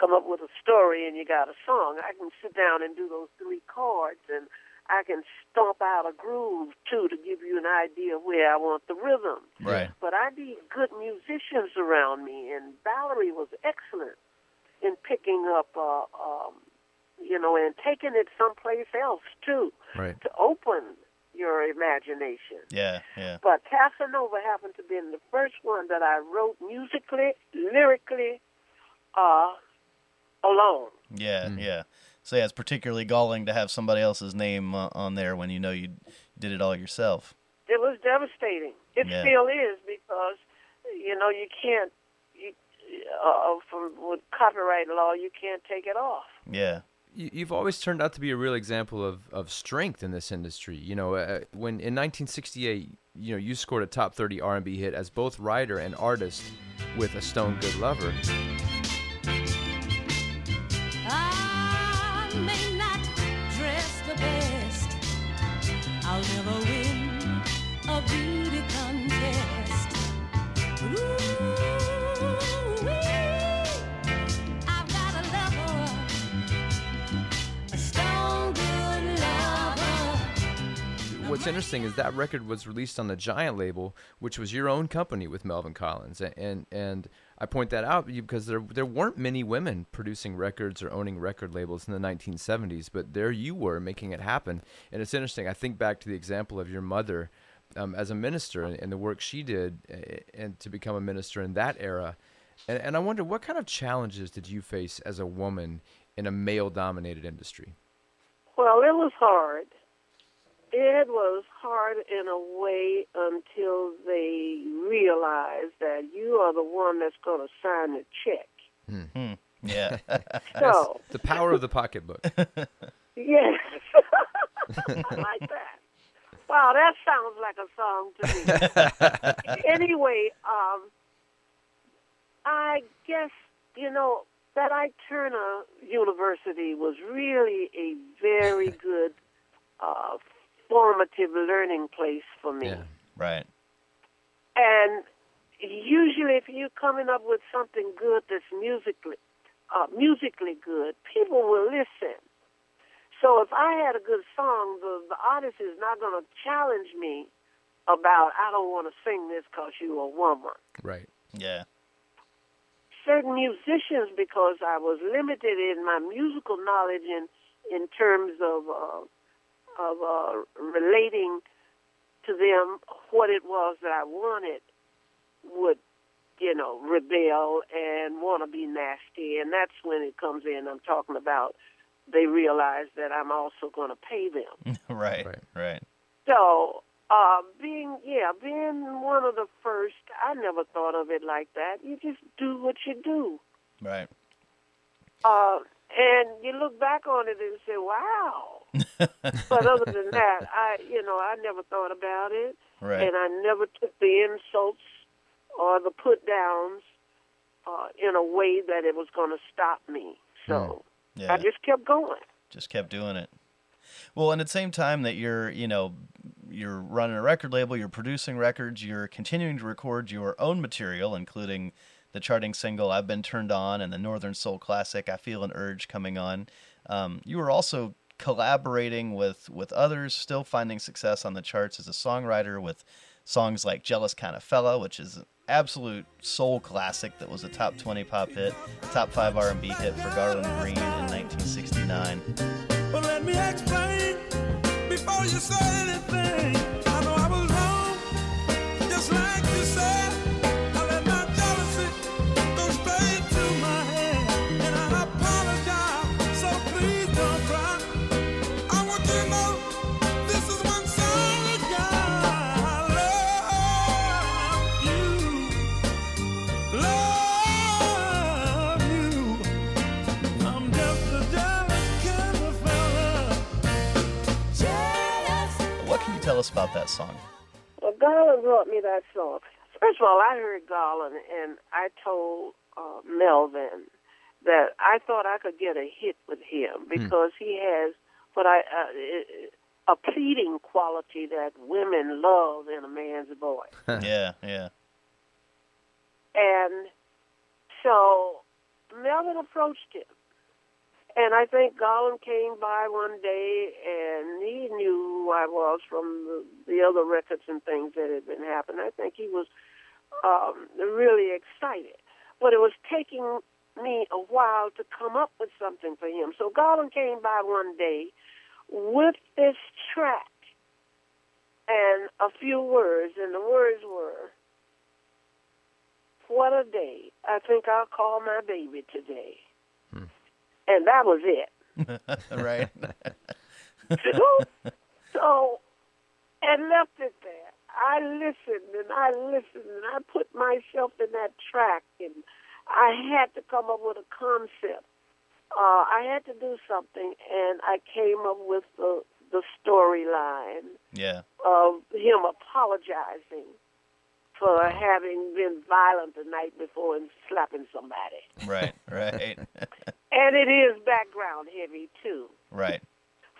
come up with a story and you got a song. I can sit down and do those three chords and I can stomp out a groove too to give you an idea of where I want the rhythm. Right. But I need good musicians around me, and Valerie was excellent in picking up, uh, um, you know, and taking it someplace else too Right. to open your imagination. Yeah. Yeah. But Casanova happened to be the first one that I wrote musically, lyrically, uh, alone. Yeah. Mm. Yeah. So yeah, it's particularly galling to have somebody else's name uh, on there when you know you did it all yourself. It was devastating. It Yeah. still is because, you know, you can't, you, uh, from with copyright law, you can't take it off. Yeah. You- You've always turned out to be a real example of, of strength in this industry. You know, uh, when in 1968, you know, you scored a top 30 R&B hit as both writer and artist with "A Stone Good Lover." I may not dress the best. I'll never What's interesting is that record was released on the Giant label, which was your own company with Melvin Collins, and and I point that out because there there weren't many women producing records or owning record labels in the 1970s, but there you were making it happen. And it's interesting. I think back to the example of your mother um, as a minister and, and the work she did, and to become a minister in that era. And, and I wonder what kind of challenges did you face as a woman in a male-dominated industry? Well, it was hard. It was hard in a way until they realized that you are the one that's going to sign the check. Hmm. Yeah. (laughs) So, (laughs) The power of the pocketbook. yes. (laughs) I like that. Wow, that sounds like a song to me. anyway, um, I guess, you know, that Ike Turner University was really a very good uh, formative learning place for me. Yeah. right. And usually, if you're coming up with something good that's musically uh, musically good, people will listen. So if I had a good song, the, the artist is not going to challenge me about I don't want to sing this because you're a woman. Right. Yeah. Certain musicians, because I was limited in my musical knowledge in in terms of uh, of uh, relating to them what it was that I wanted, would you know rebel and want to be nasty, and that's when it comes in. I'm talking about they realize that I'm also going to pay them. (laughs) right. Right. Right. So, uh, being yeah, being one of the first, I never thought of it like that. You just do what you do, Right. uh, and you look back on it and say, "Wow." But (laughs) other than that, I you know I never thought about it, Right. and I never took the insults or the put downs uh, in a way that it was going to stop me. So Yeah. I just kept going. just kept doing it. Well, and at the same time that you're, you know, you're running a record label, you're producing records, you're continuing to record your own material, including the charting single "I've Been Turned On" and the Northern Soul classic "I Feel an Urge" coming on. Um, you were also collaborating with with others, still finding success on the charts as a songwriter with songs like "Jealous Kind of Fella," which is an absolute soul classic that was a top 20 pop hit, top five R&B hit for Garland Green in 1969. But us about that song? Well, Garland brought me that song. First of all, I heard Garland, and I told uh, Melvin that I thought I could get a hit with him because he has what I uh, a pleading quality that women love in a man's voice. (laughs) yeah, yeah. And so Melvin approached him. And I think Garland came by one day and he knew who I was from the, the other records and things that had been happening. I think he was um, really excited. But it was taking me a while to come up with something for him. So Garland came by one day with this track and a few words, and the words were, What a day. I think I'll call my baby today. And that was it. (laughs) right. so, (laughs) so, and left it there. I listened and I listened and I put myself in that track and I had to come up with a concept. Uh, I had to do something and I came up with the the storyline yeah. of him apologizing for having been violent the night before and slapping somebody. Right, right. (laughs) And it is background heavy too, right.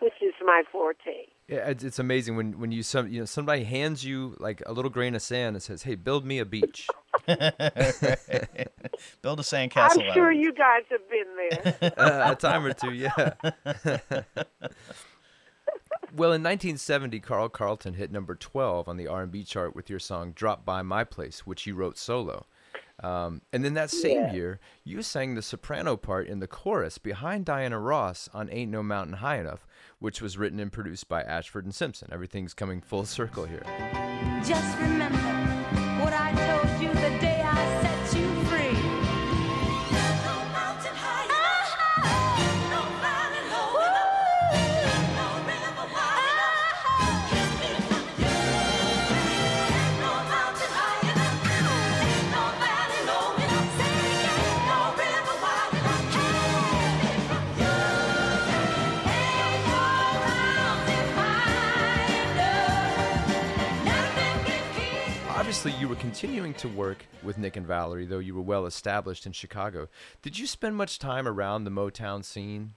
which is my forte. Yeah, it's, it's amazing when when you some you know somebody hands you like a little grain of sand and says, "Hey, build me a beach." (laughs) Build a sandcastle. I'm sure you guys have been there. (laughs) uh, a time or two, yeah. (laughs) well, in 1970, Carl Carlton hit number 12 on the R&B chart with your song "Drop by My Place," which you wrote solo. Um, and then that same Yeah. year, you sang the soprano part in the chorus behind Diana Ross on "Ain't No Mountain High Enough," which was written and produced by Ashford and Simpson. Everything's coming full (laughs) circle here. Just remember what I were continuing to work with Nick and Valerie, though you were well established in Chicago. Did you spend much time around the Motown scene?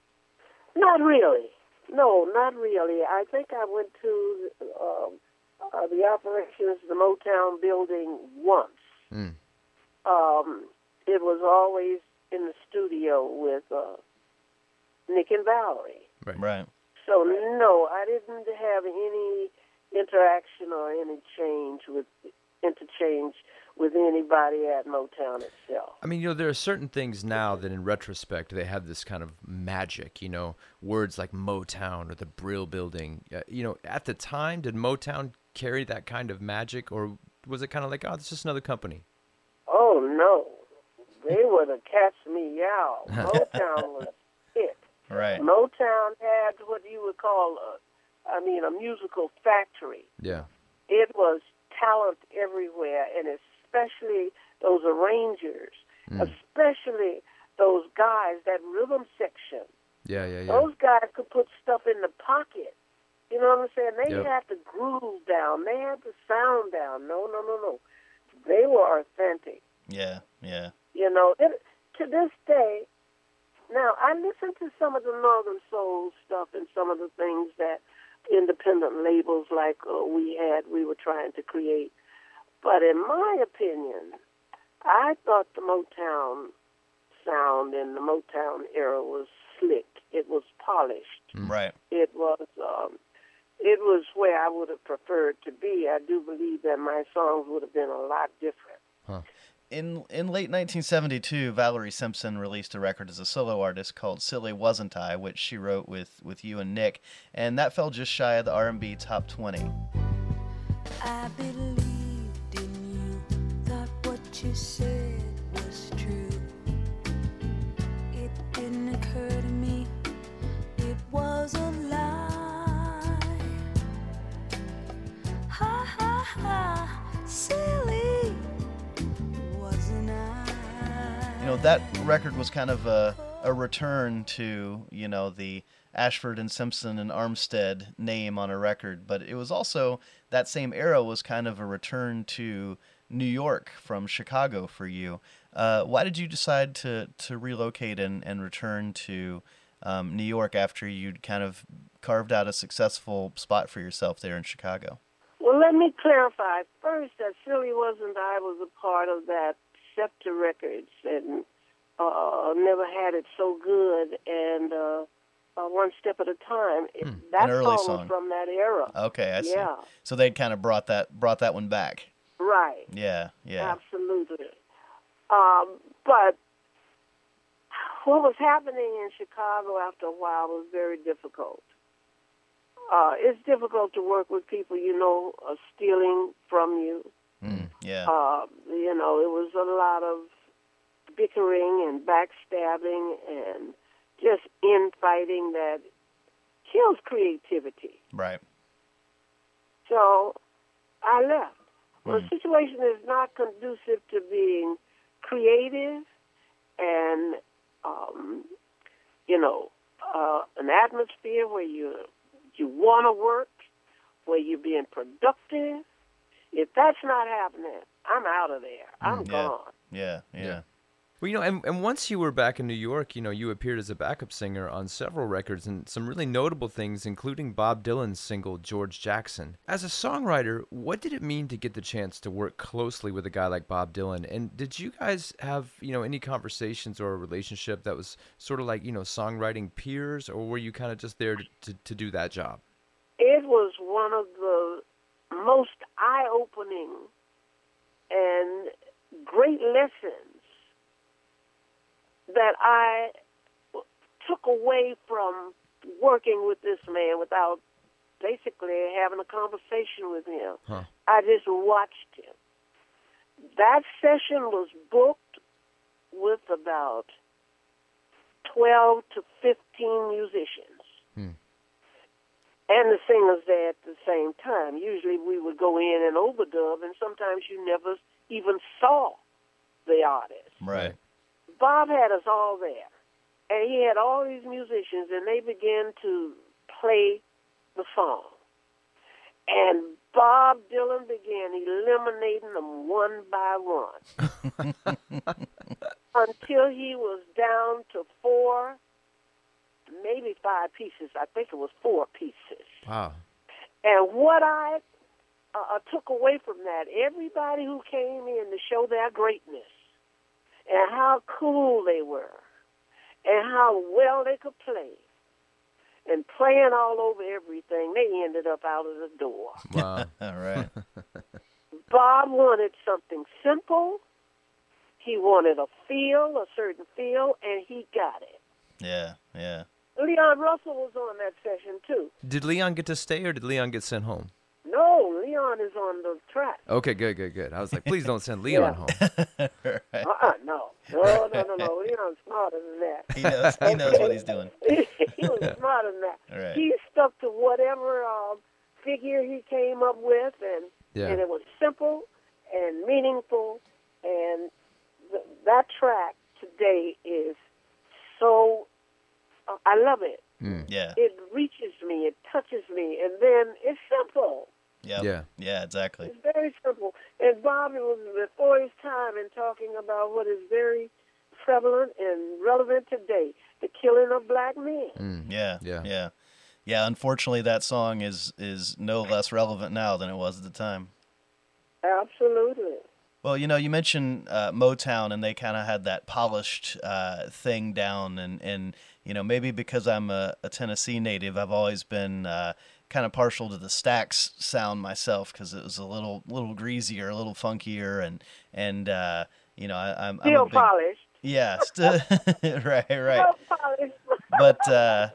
not really. No, not really. I think I went to um, uh, the operations of the Motown building once. Mm. Um, it was always in the studio with uh, Nick and Valerie. Right. Right. So no, I didn't have any interaction or any change with interchange with anybody at Motown itself. I mean, you know, there are certain things now that in retrospect they have this kind of magic, you know, words like Motown or the Brill Building. Uh, you know, at the time, did Motown carry that kind of magic or was it kind of like, oh, it's just another company? Oh no, they were the catch me out. (laughs) Motown was it. Right. Motown had what you would call, a, I mean, a musical factory. Yeah. It was talent everywhere, and especially those arrangers, mm. especially those guys, that rhythm section. Yeah, yeah, yeah. Those guys could put stuff in the pocket. You know what I'm saying? They Yep. had the groove down. They had the sound down. No, no, no, no. They were authentic. Yeah. Yeah. You know, it, to this day, now I listen to some of the Northern Soul stuff and some of the things that independent labels like uh, we had, we were trying to create. But in my opinion, I thought the Motown sound in the Motown era was slick. It was polished. Right. It was um, it was where I would have preferred to be. I do believe that my songs would have been a lot different. In in late 1972, Valerie Simpson released a record as a solo artist called "Silly Wasn't I," which she wrote with with you and Nick, and that fell just shy of the R&B top 20. I believed in you, thought what you said that record was kind of a a return to you know the Ashford and Simpson and Armstead name on a record, but it was also that same era was kind of a return to New York from Chicago for you. Uh, why did you decide to to relocate and, and return to um, New York after you'd kind of carved out a successful spot for yourself there in Chicago? Well, let me clarify first that Silly Wasn't I was a part of that Scepter Records and uh, never had it so good and uh, uh, one step at a time. It, that Hmm. An early song, song. was from that era. Okay, I see. Yeah. So they kind of brought that brought that one back. Right. Yeah, yeah. Absolutely. Um, but what was happening in Chicago after a while was very difficult. Uh, it's difficult to work with people you know are stealing from you. Mm, yeah. Uh, you know, it was a lot of bickering and backstabbing and just infighting that kills creativity. right. So I left. Well, the situation is not conducive to being creative and, um, you know, uh, an atmosphere where you you want to work, where you're being productive. If that's not happening, I'm out of there. I'm yeah. gone. Yeah, yeah. Yeah. Well, you know, and, and once you were back in New York, you know, you appeared as a backup singer on several records and some really notable things, including Bob Dylan's single George Jackson. As a songwriter, what did it mean to get the chance to work closely with a guy like Bob Dylan? And did you guys have, you know, any conversations or a relationship that was sort of like, you know, songwriting peers, or were you kind of just there to, to, to do that job? It was one of the most eye-opening and great lessons that I took away from working with this man without basically having a conversation with him. Huh. I just watched him. That session was booked with about 12 to 15 musicians hmm. and the singers there at the same time. Usually we would go in and overdub, and sometimes you never even saw the artist. Right. Bob had us all there, and he had all these musicians, and they began to play the song. And Bob Dylan began eliminating them one by one (laughs) until he was down to four, maybe five pieces. I think it was four pieces. Wow. And what I uh, uh, took away from that, everybody who came in to show their greatness and how cool they were and how well they could play and playing all over everything, they ended up out of the door. (laughs) Wow. (laughs) All right. (laughs) Bob wanted something simple. He wanted a feel, a certain feel, and he got it. yeah, yeah. Leon Russell was on that session too. did Leon get to stay, or did Leon get sent home? No, Leon is on the track. Okay, good, good, good. I was like, please don't send Leon home. (laughs) right. Uh-uh, no. No, no, no, no. (laughs) Leon's smarter than that. He knows. He knows what he's doing. (laughs) he was smarter than that. All right. He stuck to whatever um, figure he came up with, and Yeah. and it was simple and meaningful. And th- that track today is so. Uh, I love it. Yeah. It reaches me. It touches me, and then it's simple. Yep. Yeah. Yeah. Exactly. It's very simple. And Bob was before his time in talking about what is very prevalent and relevant today: the killing of black men. Yeah. Yeah. Yeah. Yeah. Unfortunately, that song is is no less relevant now than it was at the time. Absolutely. Well, you know, you mentioned uh, Motown, and they kind of had that polished uh, thing down, and and you know maybe because I'm a, a Tennessee native, I've always been uh, kind of partial to the Stax sound myself because it was a little little greasier, a little funkier, and and uh, you know I, I'm, I'm Still a big, polished. yeah, (laughs) st- (laughs) right, right. Still polished. but uh,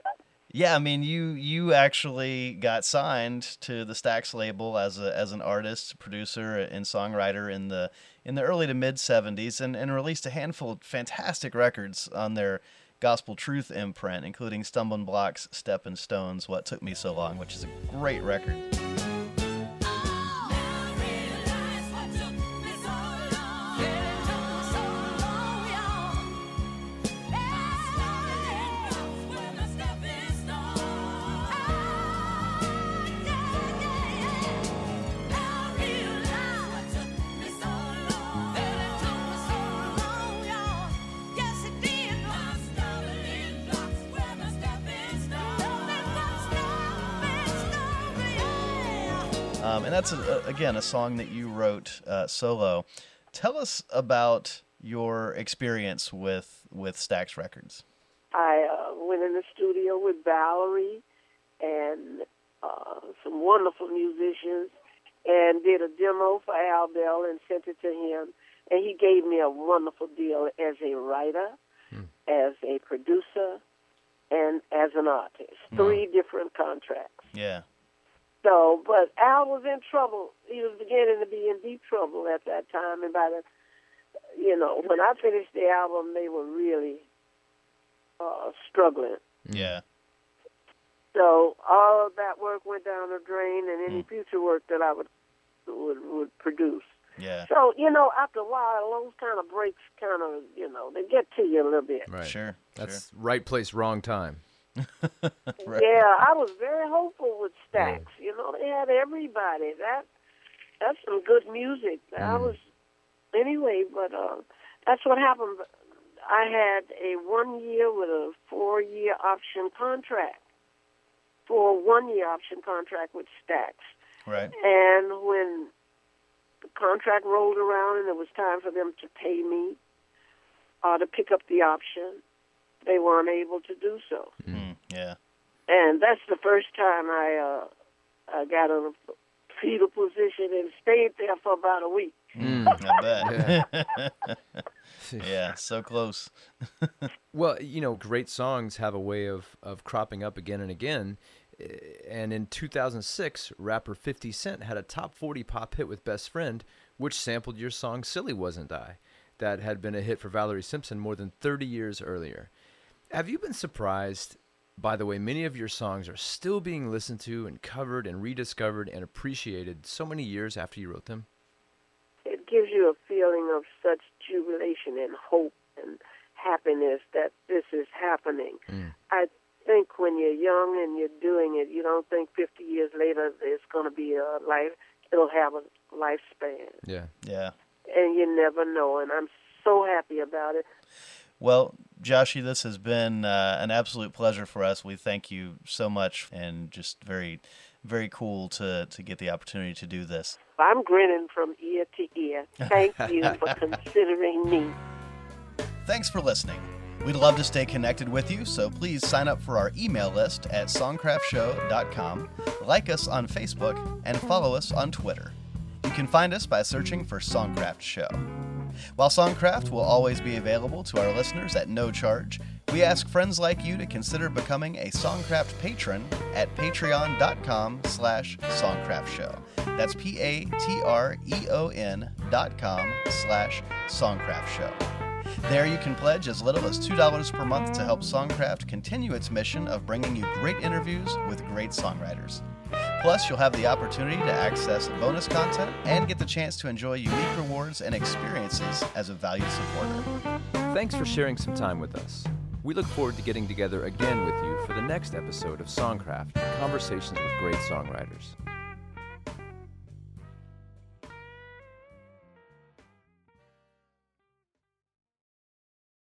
yeah, I mean, you you actually got signed to the Stax label as a as an artist, producer, and songwriter in the in the early to mid '70s, and, and released a handful of fantastic records on their Gospel Truth imprint, including Stumbling Blocks, Stepping Stones, What Took Me So Long, which is a great record. Um, and that's a, again a song that you wrote uh, solo. Tell us about your experience with with Stax Records. I uh, went in the studio with Valerie and uh, some wonderful musicians and did a demo for Al Bell and sent it to him. And he gave me a wonderful deal as a writer, as a producer, and as an artist. Three different contracts. Yeah, So, but Al was in trouble. He was beginning to be in deep trouble at that time. And by the, you know, when I finished the album, they were really uh, struggling. yeah, So all of that work went down the drain, and any future work that I would would would produce. yeah. So you know, after a while, those kind of breaks kind of you know they get to you a little bit. Right. Sure, That's right place, wrong time. (laughs) Right. Yeah, I was very hopeful with Stax. You know, they had everybody. That that's some good music. I was anyway, but uh, that's what happened. I had a one year with a four year option contract. For a one year option contract with Stax. Right. And when the contract rolled around and it was time for them to pay me uh, to pick up the option, they weren't able to do so. Mm, yeah. And that's the first time I uh, I got in a fetal position and stayed there for about a week. (laughs) I bet. yeah, (laughs) so close. (laughs) Well, you know, great songs have a way of, of cropping up again and again. Eh, And in 2006, rapper 50 Cent had a top 40 pop hit with Best Friend, which sampled your song Silly Wasn't I, that had been a hit for Valerie Simpson more than 30 years earlier. Have you been surprised by the way many of your songs are still being listened to and covered and rediscovered and appreciated so many years after you wrote them? It gives you a feeling of such jubilation and hope and happiness that this is happening. Mm. I think when you're young and you're doing it, you don't think 50 years later it's going to be a life. It'll have a lifespan, Yeah. Yeah. and you never know. And I'm so happy about it. Well, Joshie, this has been uh, an absolute pleasure for us. We thank you so much, and just very, very cool to to get the opportunity to do this. I'm grinning from ear to ear. Thank (laughs) you for considering me. Thanks for listening. We'd love to stay connected with you, so please sign up for our email list at songcraftshow.com, like us on Facebook, and follow us on Twitter. You can find us by searching for Songcraft Show. While Songcraft will always be available to our listeners at no charge, we ask friends like you to consider becoming a Songcraft patron at patreon.com slash songcraftshow. That's P-A-T-R-E-O-N dot com slash songcraftshow. There you can pledge as little as $2 per month to help Songcraft continue its mission of bringing you great interviews with great songwriters. Plus, you'll have the opportunity to access bonus content and get the chance to enjoy unique rewards and experiences as a valued supporter. Thanks for sharing some time with us. We look forward to getting together again with you for the next episode of Songcraft Conversations with Great Songwriters.